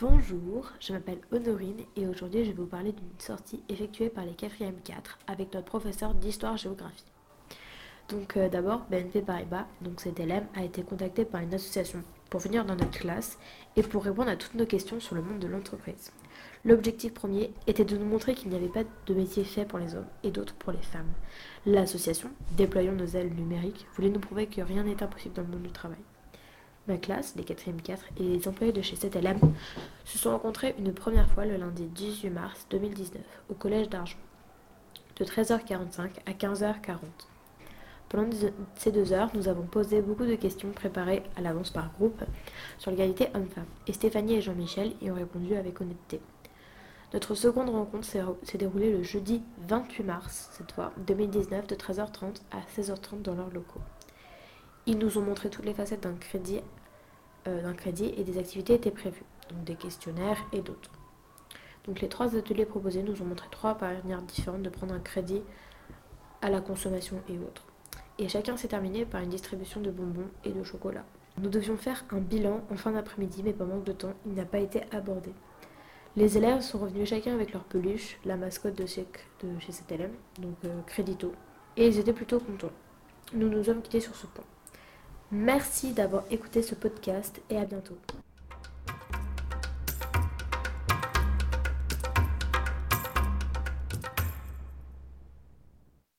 Bonjour, je m'appelle Honorine et aujourd'hui je vais vous parler d'une sortie effectuée par les 4e 4 avec notre professeur d'histoire-géographie. Donc euh, d'abord, BNP Paribas, donc cet élève, a été contacté par une association pour venir dans notre classe et pour répondre à toutes nos questions sur le monde de l'entreprise. L'objectif premier était de nous montrer qu'il n'y avait pas de métier fait pour les hommes et d'autres pour les femmes. L'association, déployant nos ailes numériques, voulait nous prouver que rien n'est impossible dans le monde du travail. Ma classe, les 4e 4 et les employés de chez 7LM se sont rencontrés une première fois le lundi 18 mars 2019 au Collège d'Argent, de 13h45 à 15h40. Pendant ces deux heures, nous avons posé beaucoup de questions préparées à l'avance par groupe sur l'égalité homme-femme, et Stéphanie et Jean-Michel y ont répondu avec honnêteté. Notre seconde rencontre s'est déroulée le jeudi 28 mars, cette fois 2019, de 13h30 à 16h30 dans leurs locaux. Ils nous ont montré toutes les facettes d'un crédit, euh, crédit et des activités étaient prévues, donc des questionnaires et d'autres. Donc les trois ateliers proposés nous ont montré trois manières différentes de prendre un crédit à la consommation et autres. Et chacun s'est terminé par une distribution de bonbons et de chocolat. Nous devions faire un bilan en fin d'après-midi, mais par manque de temps, il n'a pas été abordé. Les élèves sont revenus chacun avec leur peluche, la mascotte de chez, de chez donc euh, Crédito, et ils étaient plutôt contents. Nous nous sommes quittés sur ce point. Merci d'avoir écouté ce podcast et à bientôt.